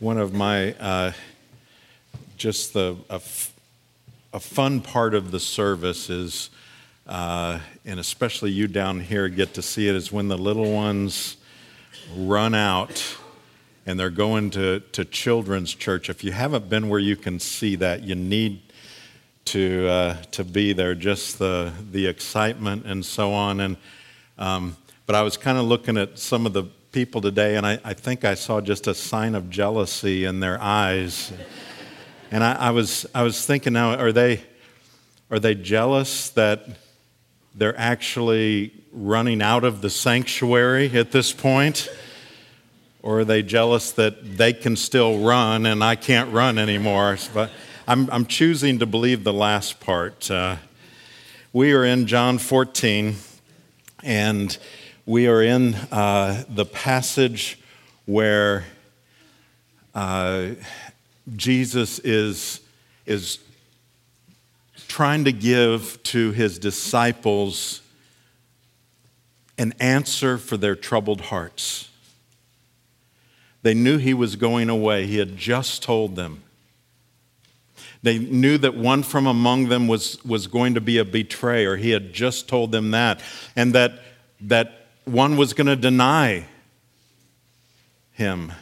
one of my uh, just the a, f- a fun part of the service is uh, and especially you down here get to see it is when the little ones run out and they're going to, to children's church. If you haven't been where you can see that you need to, uh, to be there. Just the, the excitement and so on. And um, but i was kind of looking at some of the people today, and I, I, think I saw just a sign of jealousy in their eyes. And I, I, was, I was thinking now, are they, are they jealous that they're actually running out of the sanctuary at this point? Or are they jealous that they can still run and I can't run anymore? But I'm, I'm choosing to believe the last part. Uh, we are in John 14, and we are in uh, the passage where uh, Jesus is, is trying to give to his disciples an answer for their troubled hearts. They knew he was going away, he had just told them. They knew that one from among them was, was going to be a betrayer. He had just told them that. And that, that one was going to deny him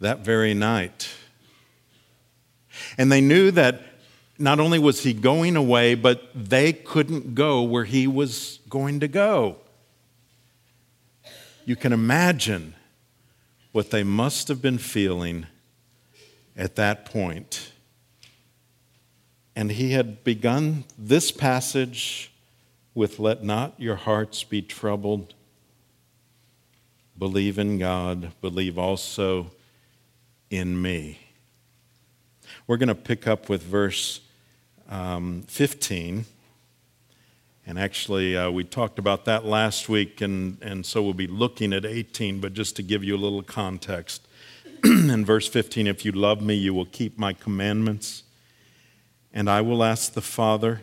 that very night. And they knew that not only was he going away, but they couldn't go where he was going to go. You can imagine what they must have been feeling at that point. And he had begun this passage with Let not your hearts be troubled. Believe in God, believe also in me. We're going to pick up with verse um, 15. And actually, uh, we talked about that last week, and, and so we'll be looking at 18, but just to give you a little context. in verse 15, if you love me, you will keep my commandments, and I will ask the Father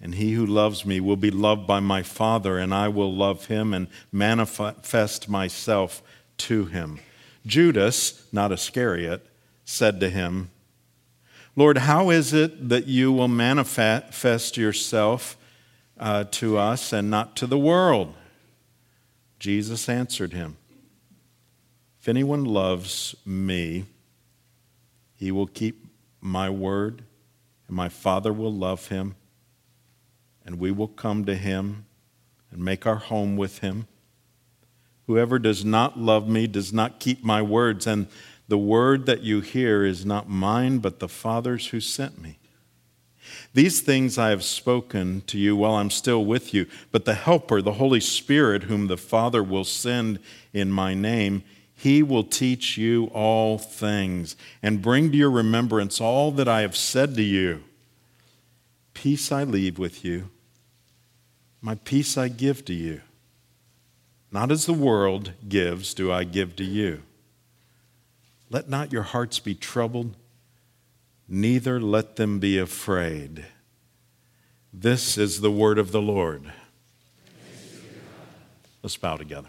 And he who loves me will be loved by my Father, and I will love him and manifest myself to him. Judas, not Iscariot, said to him, Lord, how is it that you will manifest yourself uh, to us and not to the world? Jesus answered him, If anyone loves me, he will keep my word, and my Father will love him and we will come to him and make our home with him. Whoever does not love me does not keep my words, and the word that you hear is not mine, but the Father's who sent me. These things I have spoken to you while I'm still with you, but the Helper, the Holy Spirit, whom the Father will send in my name, he will teach you all things and bring to your remembrance all that I have said to you. Peace I leave with you my peace I give to you. Not as the world gives, do I give to you. Let not your hearts be troubled, neither let them be afraid. This is the word of the Lord. Let's bow together.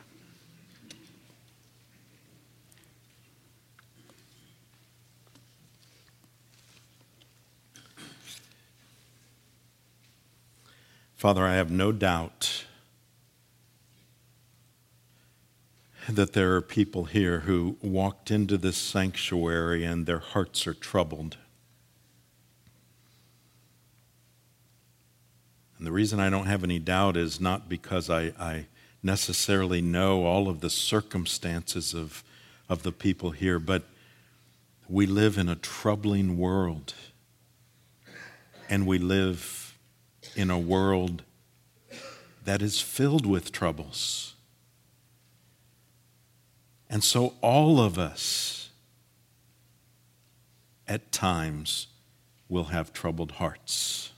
Father, I have no doubt that there are people here who walked into this sanctuary and their hearts are troubled. And the reason I don't have any doubt is not because I, I necessarily know all of the circumstances of, of the people here, but we live in a troubling world. And we live in a world that is filled with troubles. And so, all of us at times will have troubled hearts.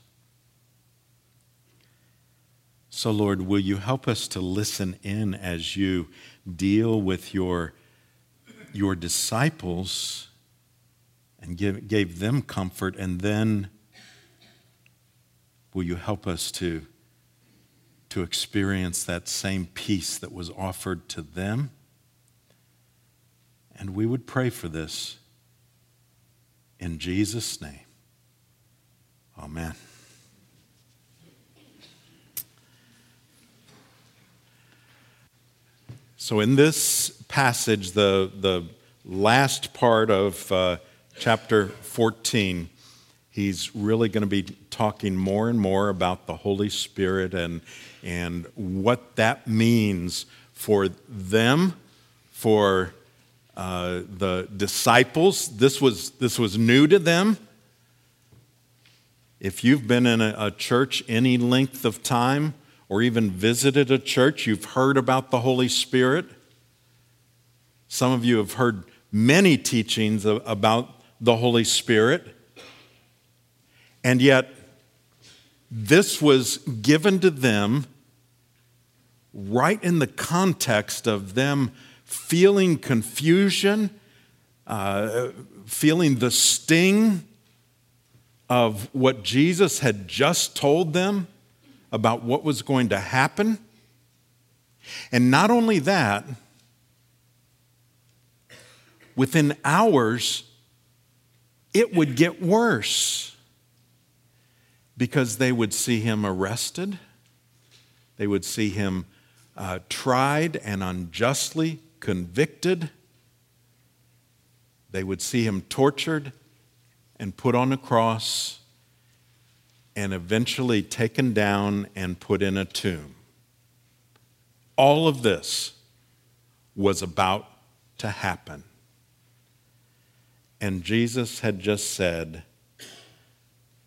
So, Lord, will you help us to listen in as you deal with your, your disciples and give, gave them comfort, and then will you help us to, to experience that same peace that was offered to them? And we would pray for this in Jesus' name. Amen. So, in this passage, the, the last part of uh, chapter 14, he's really going to be talking more and more about the Holy Spirit and, and what that means for them, for uh, the disciples. This was, this was new to them. If you've been in a, a church any length of time, or even visited a church, you've heard about the Holy Spirit. Some of you have heard many teachings about the Holy Spirit. And yet, this was given to them right in the context of them feeling confusion, uh, feeling the sting of what Jesus had just told them about what was going to happen. And not only that, within hours, it would get worse because they would see him arrested, they would see him uh, tried and unjustly convicted, they would see him tortured and put on a cross and eventually taken down and put in a tomb. All of this was about to happen. And Jesus had just said,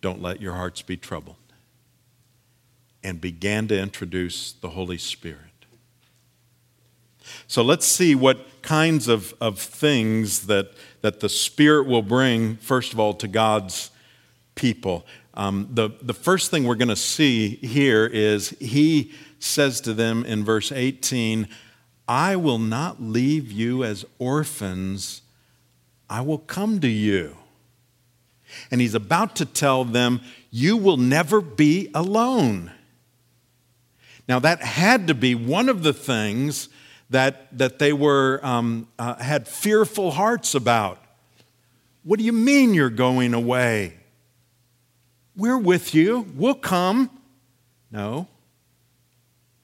Don't let your hearts be troubled, and began to introduce the Holy Spirit. So let's see what kinds of, of things that, that the Spirit will bring, first of all, to God's people. Um, the, the first thing we're going to see here is he says to them in verse 18, I will not leave you as orphans, I will come to you. And he's about to tell them, You will never be alone. Now, that had to be one of the things that, that they were, um, uh, had fearful hearts about. What do you mean you're going away? We're with you. We'll come. No,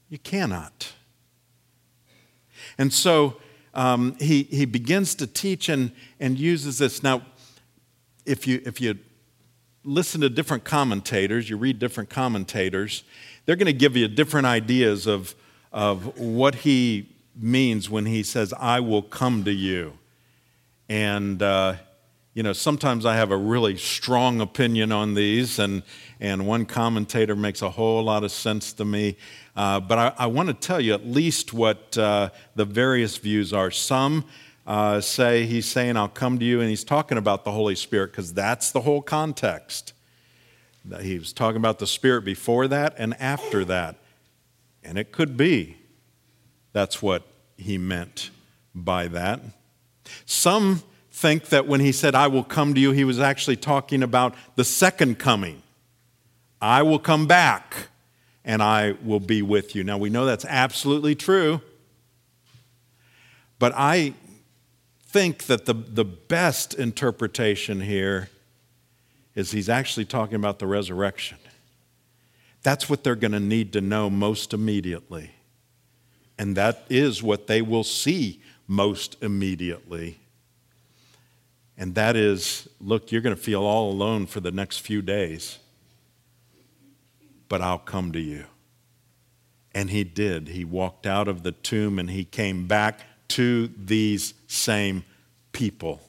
you cannot. And so um, he, he begins to teach and, and uses this. Now, if you, if you listen to different commentators, you read different commentators, they're going to give you different ideas of, of what he means when he says, I will come to you. And uh, you know, sometimes I have a really strong opinion on these, and, and one commentator makes a whole lot of sense to me. Uh, but I, I want to tell you at least what uh, the various views are. Some uh, say he's saying, I'll come to you, and he's talking about the Holy Spirit because that's the whole context. He was talking about the Spirit before that and after that. And it could be that's what he meant by that. Some think that when he said, I will come to you, he was actually talking about the second coming. I will come back and I will be with you. Now, we know that's absolutely true, but I think that the, the best interpretation here is he's actually talking about the resurrection. That's what they're going to need to know most immediately. And that is what they will see most immediately and that is look, you're going to feel all alone for the next few days. but I'll come to you. And he did. He walked out of the tomb and he came back to these same people.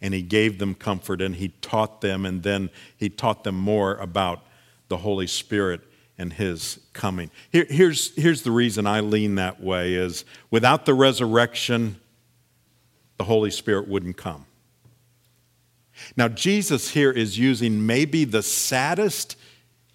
And he gave them comfort and he taught them, and then he taught them more about the Holy Spirit and his coming. Here, here's, here's the reason I lean that way is without the resurrection, the Holy Spirit wouldn't come. Now, Jesus here is using maybe the saddest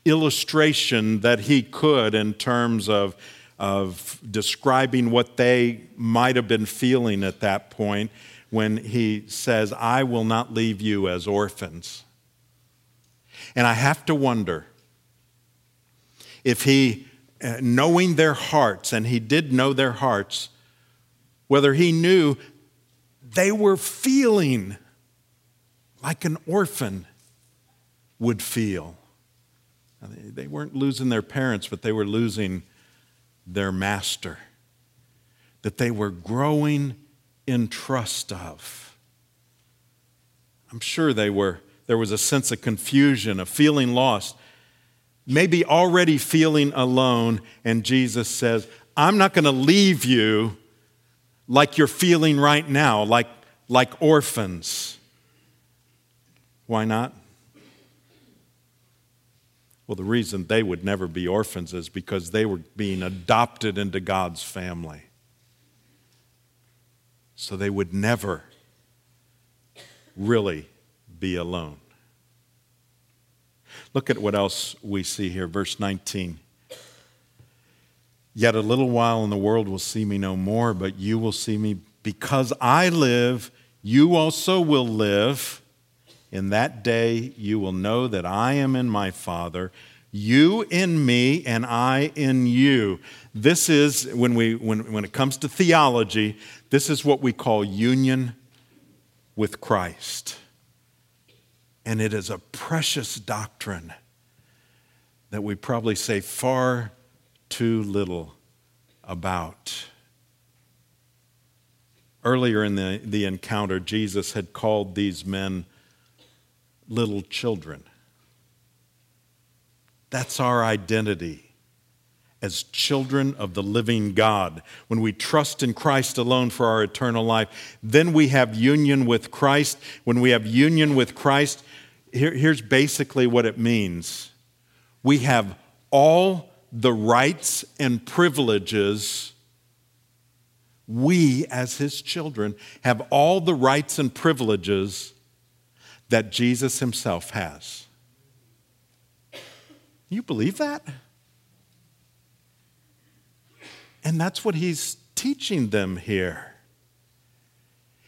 illustration that he could in terms of, of describing what they might have been feeling at that point when he says, I will not leave you as orphans. And I have to wonder if he, uh, knowing their hearts, and he did know their hearts, whether he knew they were feeling like an orphan would feel. They weren't losing their parents, but they were losing their master, that they were growing in trust of. I'm sure they were, there was a sense of confusion, of feeling lost, maybe already feeling alone, and Jesus says, I'm not going to leave you like you're feeling right now, like, like orphans. Why not? Well, the reason they would never be orphans is because they were being adopted into God's family. So they would never really be alone. Look at what else we see here, verse 19. Yet a little while and the world will see me no more, but you will see me because I live, you also will live. In that day you will know that I am in my Father, you in me, and I in you. This is, when, we, when, when it comes to theology, this is what we call union with Christ. And it is a precious doctrine that we probably say far too little about. Earlier in the, the encounter, Jesus had called these men little children. That's our identity as children of the living God. When we trust in Christ alone for our eternal life, then we have union with Christ. When we have union with Christ, here, here's basically what it means we have all the rights and privileges. We, as his children, have all the rights and privileges that Jesus himself has. You believe that? And that's what he's teaching them here.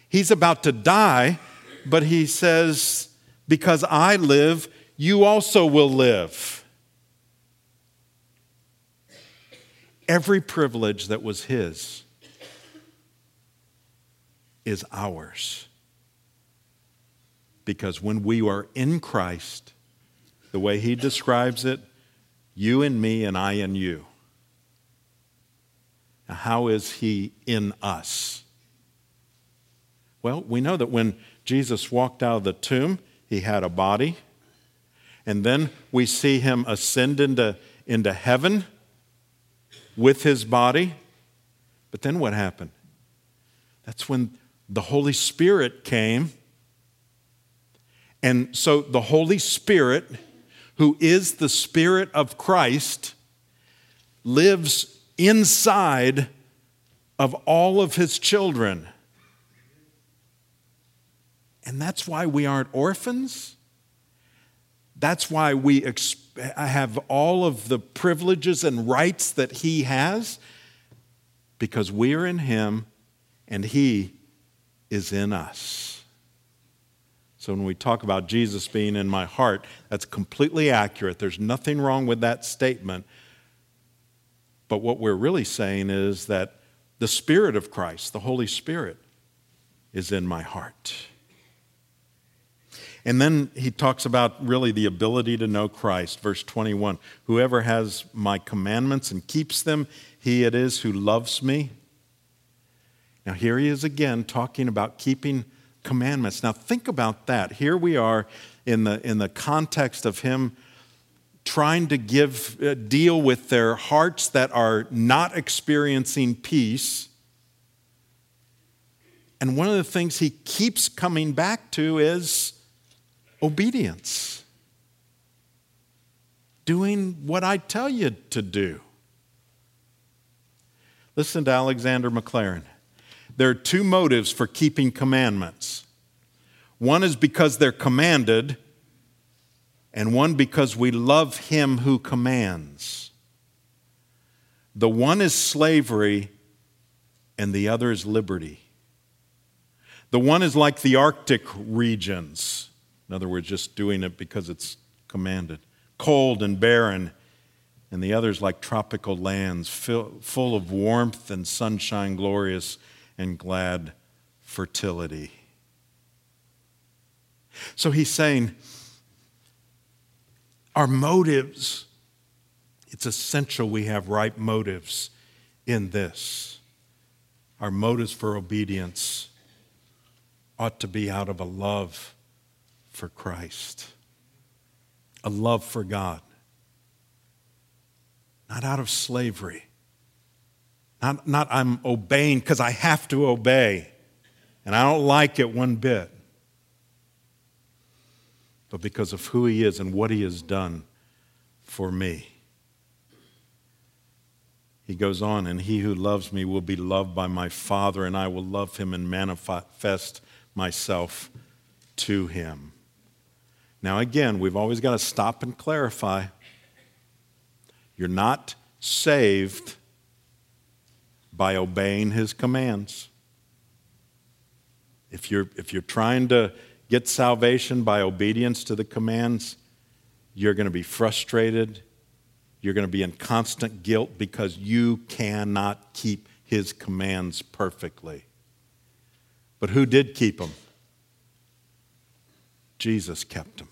He's about to die, but he says, Because I live, you also will live. Every privilege that was his is ours. Because when we are in Christ, the way he describes it, you and me and I and you. Now, how is he in us? Well, we know that when Jesus walked out of the tomb, he had a body. And then we see him ascend into, into heaven with his body. But then what happened? That's when the Holy Spirit came. And so the Holy Spirit, who is the Spirit of Christ, lives inside of all of his children. And that's why we aren't orphans. That's why we have all of the privileges and rights that he has, because we are in him and he is in us. So when we talk about Jesus being in my heart, that's completely accurate. There's nothing wrong with that statement. But what we're really saying is that the Spirit of Christ, the Holy Spirit, is in my heart. And then he talks about really the ability to know Christ. Verse 21 Whoever has my commandments and keeps them, he it is who loves me. Now, here he is again talking about keeping commandments. Now, think about that. Here we are in the, in the context of him trying to give uh, deal with their hearts that are not experiencing peace. And one of the things he keeps coming back to is obedience. Doing what I tell you to do. Listen to Alexander Maclaren. There are two motives for keeping commandments. One is because they're commanded, and one because we love him who commands. The one is slavery, and the other is liberty. The one is like the Arctic regions, in other words, just doing it because it's commanded, cold and barren, and the other is like tropical lands, full of warmth and sunshine, glorious and glad fertility. So he's saying, our motives, it's essential we have right motives in this. Our motives for obedience ought to be out of a love for Christ, a love for God, not out of slavery. Not, I'm obeying because I have to obey, and I don't like it one bit but because of who He is and what He has done for me. He goes on, and he who loves me will be loved by my Father, and I will love him and manifest myself to him. Now, again, we've always got to stop and clarify. You're not saved by obeying his commands. If you're, if you're trying to get salvation by obedience to the commands, you're going to be frustrated. You're going to be in constant guilt because you cannot keep his commands perfectly. But who did keep them? Jesus kept them.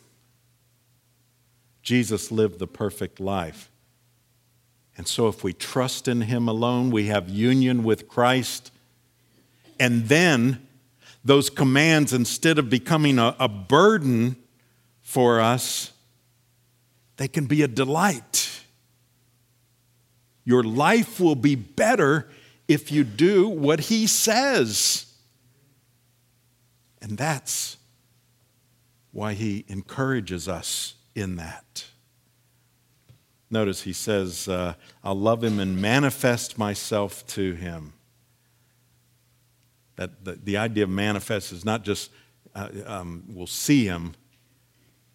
Jesus lived the perfect life. And so, if we trust in him alone, we have union with Christ. And then those commands, instead of becoming a, a burden for us, they can be a delight. Your life will be better if you do what He says. And that's why He encourages us in that. Notice He says, uh, I'll love Him and manifest myself to Him. That the, the idea of manifest is not just uh, um, we'll see him,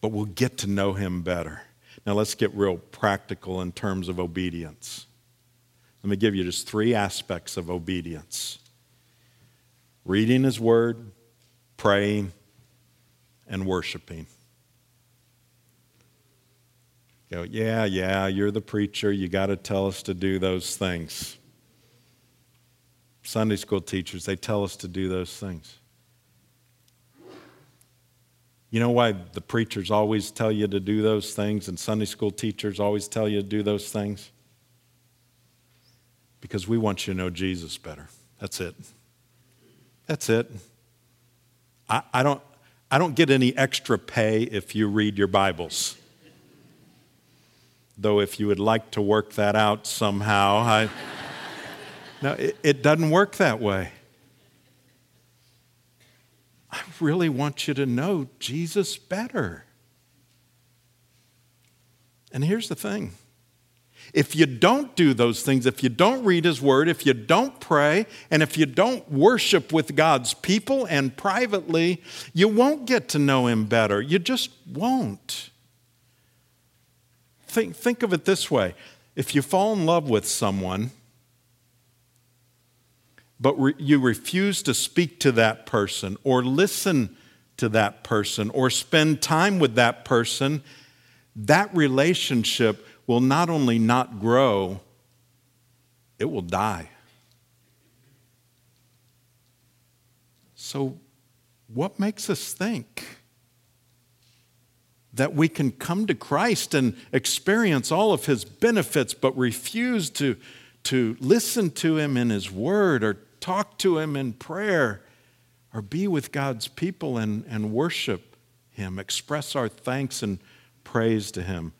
but we'll get to know him better. Now let's get real practical in terms of obedience. Let me give you just three aspects of obedience reading his word, praying, and worshiping. Go, yeah, yeah, you're the preacher. You got to tell us to do those things. Sunday school teachers, they tell us to do those things. You know why the preachers always tell you to do those things and Sunday school teachers always tell you to do those things? Because we want you to know Jesus better. That's it. That's it. I, I, don't, I don't get any extra pay if you read your Bibles. Though, if you would like to work that out somehow, I. No, it, it doesn't work that way. I really want you to know Jesus better. And here's the thing if you don't do those things, if you don't read His Word, if you don't pray, and if you don't worship with God's people and privately, you won't get to know Him better. You just won't. Think, think of it this way if you fall in love with someone, but re- you refuse to speak to that person or listen to that person or spend time with that person, that relationship will not only not grow, it will die. So, what makes us think that we can come to Christ and experience all of his benefits but refuse to, to listen to him in his word or talk to Him in prayer, or be with God's people and, and worship Him, express our thanks and praise to Him.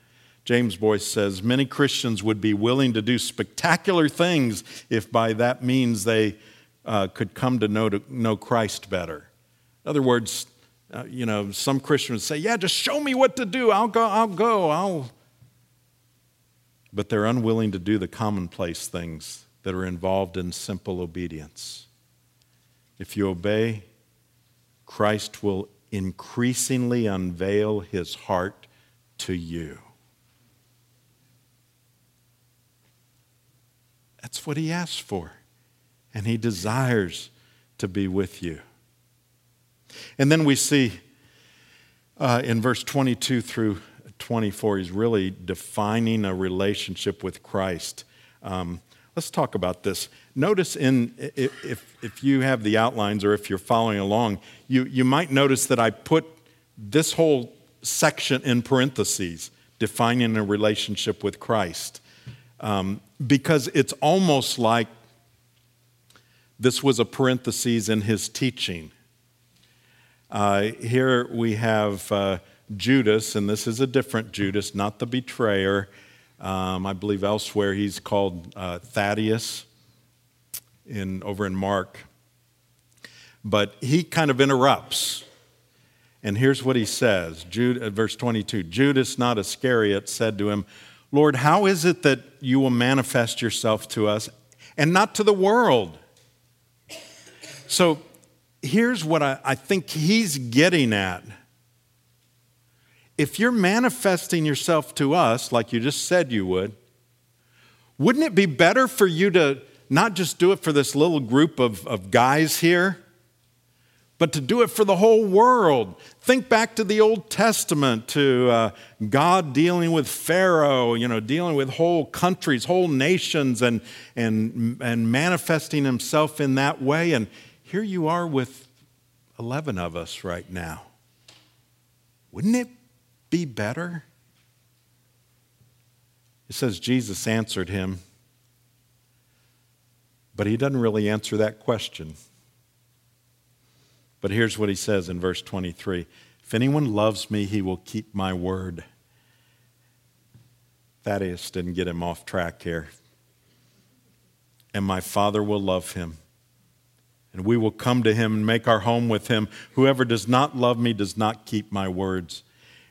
James Boice says many Christians would be willing to do spectacular things if by that means they uh, could come to know, to know Christ better. In other words, uh, you know, some Christians say, Yeah, just show me what to do. I'll go, I'll go, I'll. But they're unwilling to do the commonplace things that are involved in simple obedience. If you obey, Christ will increasingly unveil his heart to you. That's what he asks for. And he desires to be with you. And then we see uh, in verse 22 through 24, he's really defining a relationship with Christ. Um, let's talk about this. Notice in if, if you have the outlines or if you're following along, you, you might notice that I put this whole section in parentheses, defining a relationship with Christ um, because it's almost like this was a parenthesis in his teaching. Uh, here we have uh, Judas, and this is a different Judas, not the betrayer. Um, I believe elsewhere he's called uh, Thaddeus in, over in Mark. But he kind of interrupts. And here's what he says Jude, uh, verse 22 Judas, not Iscariot, said to him, Lord, how is it that you will manifest yourself to us and not to the world? So here's what I, I think he's getting at. If you're manifesting yourself to us, like you just said you would, wouldn't it be better for you to not just do it for this little group of, of guys here, but to do it for the whole world. Think back to the Old Testament, to uh, God dealing with Pharaoh, you know, dealing with whole countries, whole nations, and, and, and manifesting himself in that way. And here you are with 11 of us right now. Wouldn't it be better? It says Jesus answered him, but he doesn't really answer that question. But here's what he says in verse 23 If anyone loves me, he will keep my word. Thaddeus didn't get him off track here. And my Father will love him. And we will come to him and make our home with him. Whoever does not love me does not keep my words.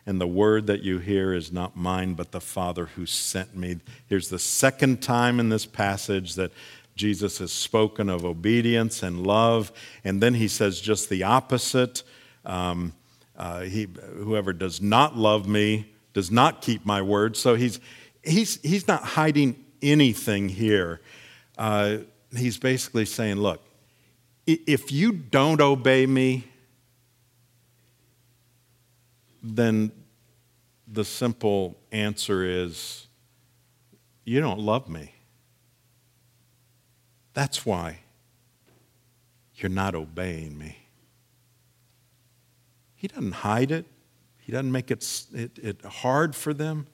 And the word that you hear is not mine, but the Father who sent me. Here's the second time in this passage that Jesus has spoken of obedience and love, and then he says just the opposite. Um, uh, he, whoever does not love me does not keep my word. So he's, he's, he's not hiding anything here. Uh, he's basically saying, look, if you don't obey me, then the simple answer is you don't love me. That's why you're not obeying me. He doesn't hide it, He doesn't make it, it, it hard for them.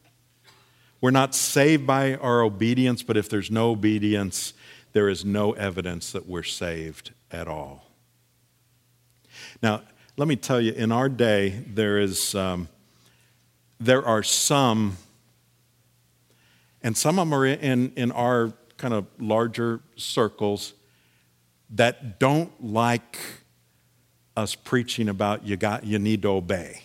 We're not saved by our obedience, but if there's no obedience, there is no evidence that we're saved at all. Now, let me tell you, in our day, there is um, there are some, and some of them are in, in our kind of larger circles that don't like us preaching about you got you need to obey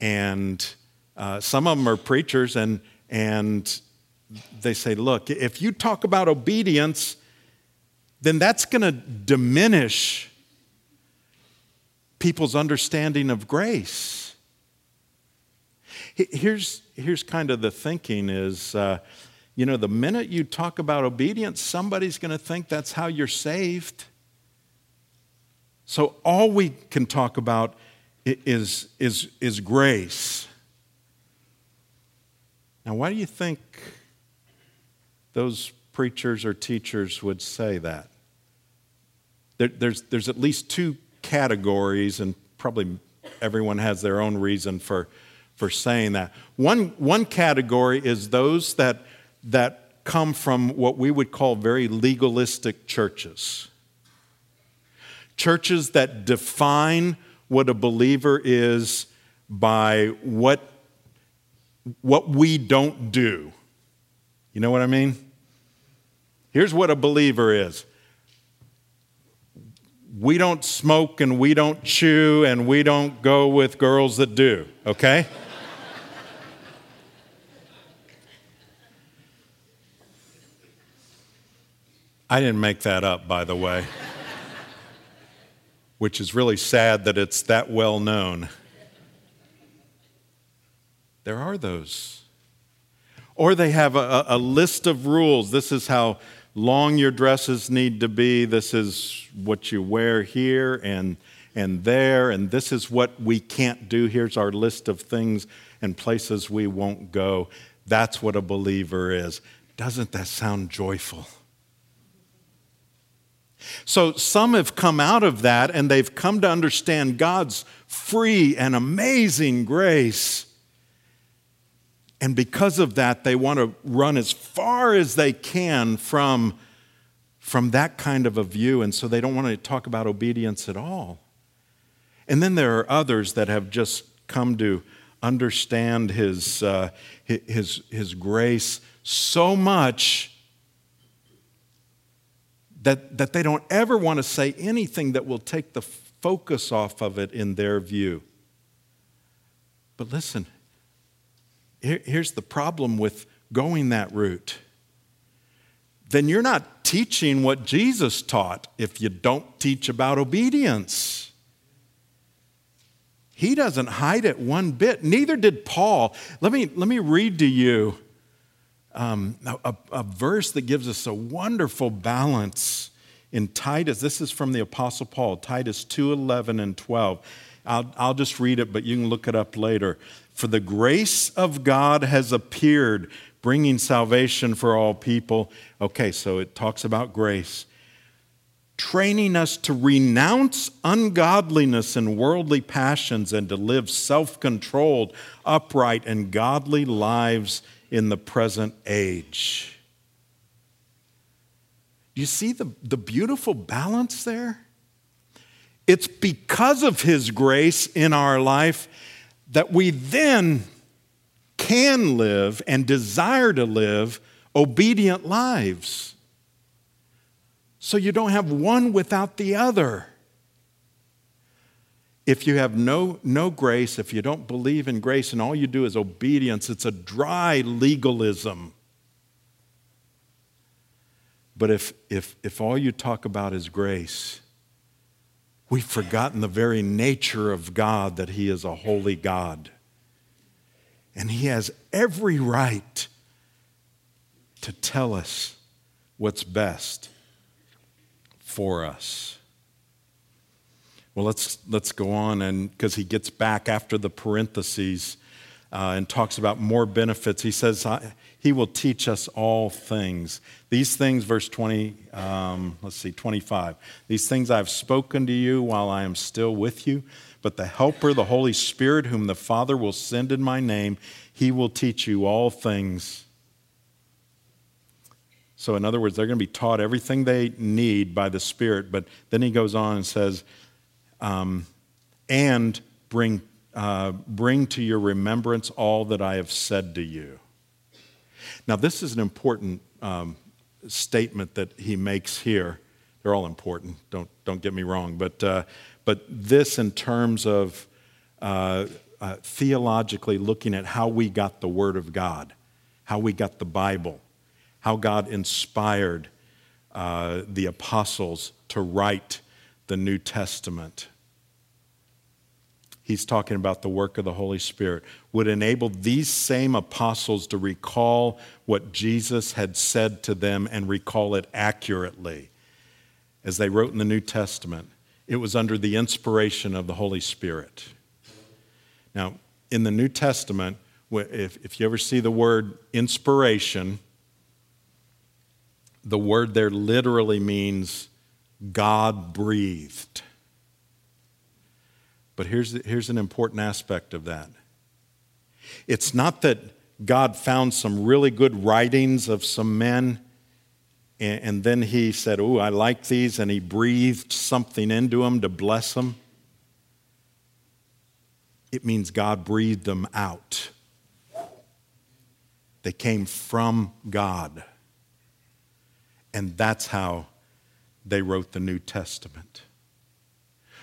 and uh, some of them are preachers and and they say look if you talk about obedience then that's going to diminish people's understanding of grace here's here's kind of the thinking is uh, you know, the minute you talk about obedience, somebody's going to think that's how you're saved. So all we can talk about is, is, is grace. Now, why do you think those preachers or teachers would say that? There, there's, there's at least two categories, and probably everyone has their own reason for, for saying that. One, one category is those that that come from what we would call very legalistic churches. Churches that define what a believer is by what what we don't do. You know what I mean? Here's what a believer is we don't smoke and we don't chew and we don't go with girls that do, okay? I didn't make that up, by the way, which is really sad that it's that well known. There are those. Or they have a, a, list of rules. This is how long your dresses need to be. This is what you wear here and, and there. And this is what we can't do. Here's our list of things and places we won't go. That's what a believer is. Doesn't that sound joyful? So some have come out of that and they've come to understand God's free and amazing grace. And because of that, they want to run as far as they can from, from that kind of a view. And so they don't want to talk about obedience at all. And then there are others that have just come to understand his, uh, his, his grace so much that, that they don't ever want to say anything that will take the focus off of it in their view. But listen, here, here's the problem with going that route. Then you're not teaching what Jesus taught if you don't teach about obedience. He doesn't hide it one bit. Neither did Paul. Let me, let me read to you um, a, a verse that gives us a wonderful balance in Titus. This is from the Apostle Paul, Titus 2 11 and 12. I'll, I'll just read it, but you can look it up later. For the grace of God has appeared, bringing salvation for all people. Okay, so it talks about grace. Training us to renounce ungodliness and worldly passions and to live self controlled, upright, and godly lives in the present age. Do you see the, the beautiful balance there? It's because of His grace in our life that we then can live and desire to live obedient lives. So you don't have one without the other. If you have no, no grace, if you don't believe in grace and all you do is obedience, it's a dry legalism. But if, if, if all you talk about is grace, we've forgotten the very nature of God, that He is a holy God. And He has every right to tell us what's best for us. Well, let's, let's go on, and because he gets back after the parentheses uh, and talks about more benefits. He says, He will teach us all things. These things, verse 20, um, let's see, 25. These things I have spoken to you while I am still with you, but the Helper, the Holy Spirit, whom the Father will send in my name, he will teach you all things. So, in other words, they're going to be taught everything they need by the Spirit, but then he goes on and says, um, and bring, uh, bring to your remembrance all that I have said to you. Now, this is an important um, statement that he makes here. They're all important, don't, don't get me wrong, but, uh, but this in terms of uh, uh, theologically looking at how we got the Word of God, how we got the Bible, how God inspired uh, the apostles to write the New Testament. He's talking about the work of the Holy Spirit, would enable these same apostles to recall what Jesus had said to them and recall it accurately. As they wrote in the New Testament, it was under the inspiration of the Holy Spirit. Now, in the New Testament, if, if you ever see the word inspiration, the word there literally means God breathed. But here's, here's an important aspect of that it's not that God found some really good writings of some men and, and then he said, Oh, I like these, and he breathed something into them to bless them. It means God breathed them out. They came from God. And that's how they wrote the New Testament.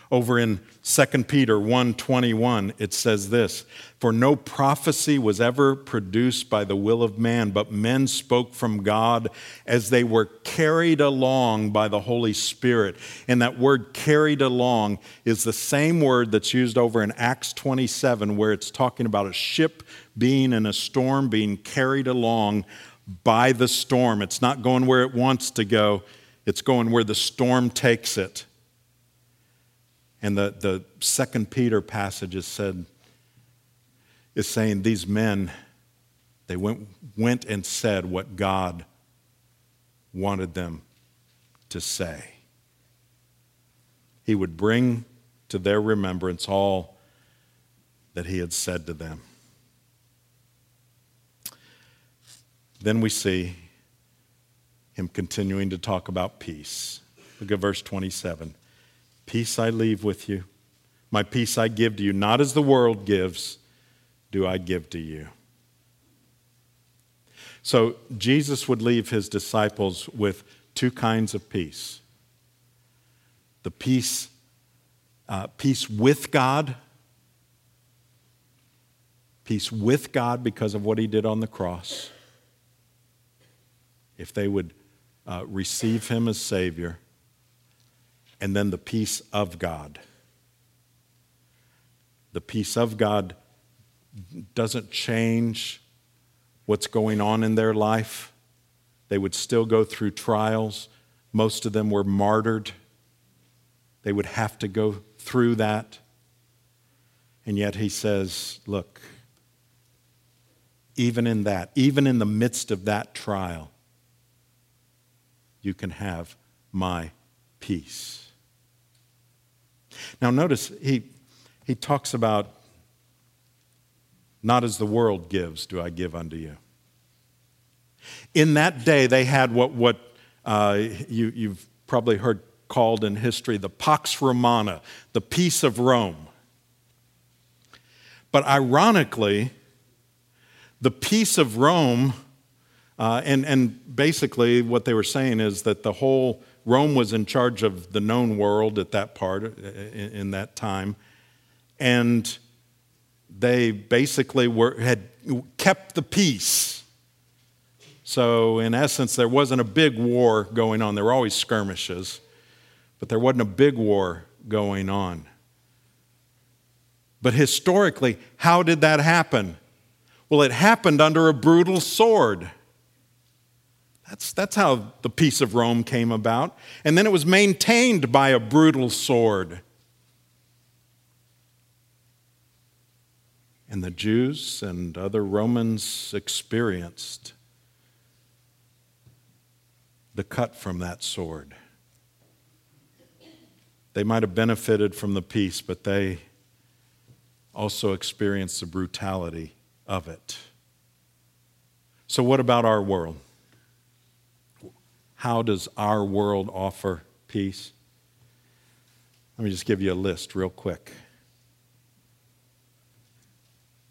Over in 2 Peter 1:21 it says this, "For no prophecy was ever produced by the will of man, but men spoke from God as they were carried along by the Holy Spirit." And that word carried along is the same word that's used over in Acts 27 where it's talking about a ship being in a storm being carried along by the storm. It's not going where it wants to go, it's going where the storm takes it. And the, the second Peter passage is said, is saying these men, they went, went and said what God wanted them to say. He would bring to their remembrance all that he had said to them. Then we see him continuing to talk about peace. Look at verse 27. Peace I leave with you. My peace I give to you, not as the world gives, do I give to you. So Jesus would leave his disciples with two kinds of peace the peace, uh, peace with God, peace with God because of what he did on the cross. If they would uh, receive him as Savior and then the peace of God. The peace of God doesn't change what's going on in their life. They would still go through trials. Most of them were martyred. They would have to go through that. And yet he says, Look, even in that, even in the midst of that trial, you can have my peace. Now, notice he, he talks about, not as the world gives, do I give unto you. In that day, they had what, what uh, you, you've probably heard called in history the Pax Romana, the peace of Rome. But ironically, the peace of Rome, uh, and, and basically what they were saying is that the whole Rome was in charge of the known world at that part, uh, in, that time. And they basically were, had kept the peace. So, in essence, there wasn't a big war going on. There were always skirmishes, but there wasn't a big war going on. But historically, how did that happen? Well, it happened under a brutal sword. That's, that's how the peace of Rome came about. And then it was maintained by a brutal sword. And the Jews and other Romans experienced the cut from that sword. They might have benefited from the peace, but they also experienced the brutality of it. So, what about our world? How does our world offer peace? Let me just give you a list real quick.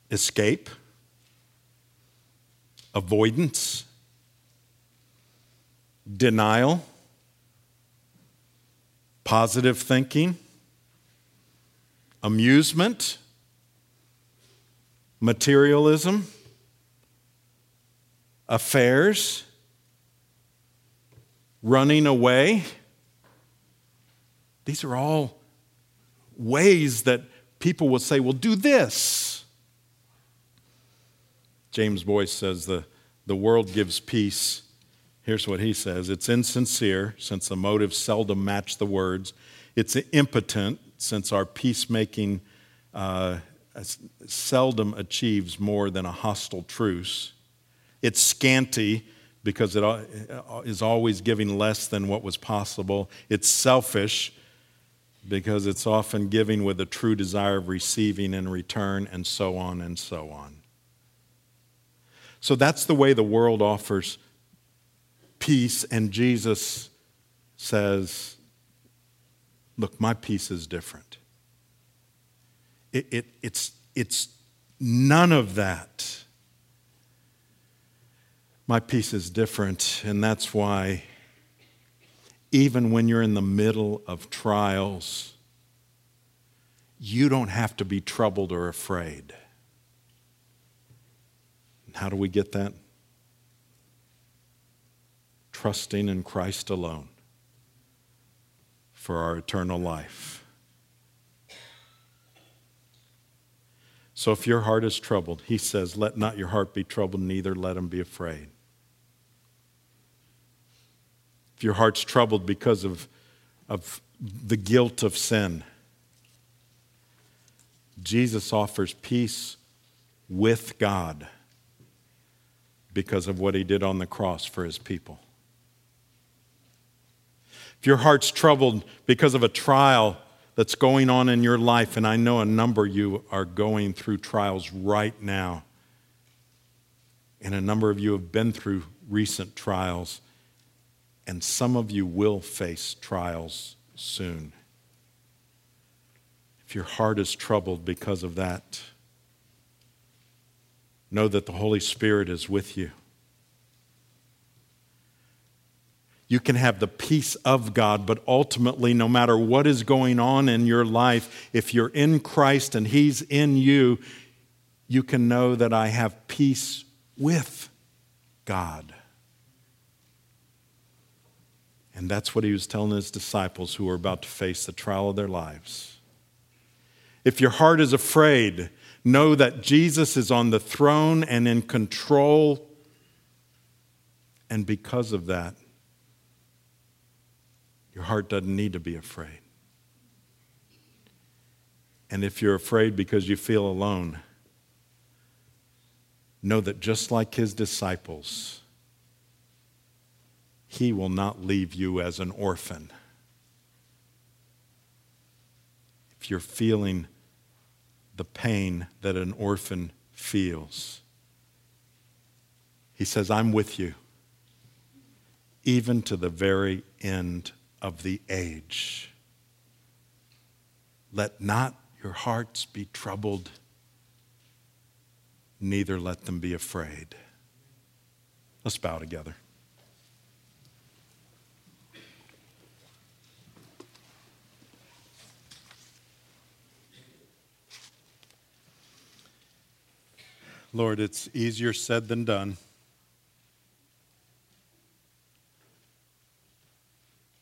Escape, avoidance, denial, positive thinking, amusement, materialism, affairs, running away. These are all ways that people will say, well, do this. James Boice says the, the world gives peace. Here's what he says it's insincere, since the motives seldom match the words. It's impotent, since our peacemaking uh, seldom achieves more than a hostile truce. It's scanty, because it uh, is always giving less than what was possible. It's selfish because it's often giving with a true desire of receiving in return, and so on and so on. So that's the way the world offers peace, and Jesus says, Look, my peace is different. It, it, it's, it's none of that My peace is different, and that's why, even when you're in the middle of trials, you don't have to be troubled or afraid. How do we get that? Trusting in Christ alone for our eternal life. So if your heart is troubled, he says, Let not your heart be troubled, neither let him be afraid. If your heart's troubled because of, of the guilt of sin, Jesus offers peace with God because of what he did on the cross for his people. If your heart's troubled because of a trial that's going on in your life, and I know a number of you are going through trials right now, and a number of you have been through recent trials, and some of you will face trials soon. If your heart is troubled because of that, know that the Holy Spirit is with you. You can have the peace of God, but ultimately, no matter what is going on in your life, if you're in Christ and He's in you, you can know that I have peace with God. And that's what he was telling his disciples who were about to face the trial of their lives. If your heart is afraid, know that Jesus is on the throne and in control. And because of that, your heart doesn't need to be afraid. And if you're afraid because you feel alone, know that just like his disciples, he will not leave you as an orphan. If you're feeling the pain that an orphan feels, he says, I'm with you, even to the very end of the age. Let not your hearts be troubled, neither let them be afraid. Let's bow together. Lord, it's easier said than done.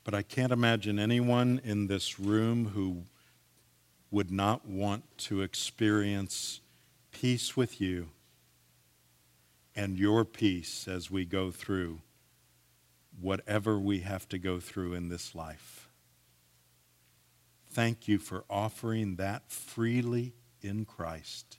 But I can't imagine anyone in this room who would not want to experience peace with you and your peace as we go through whatever we have to go through in this life. Thank you for offering that freely in Christ.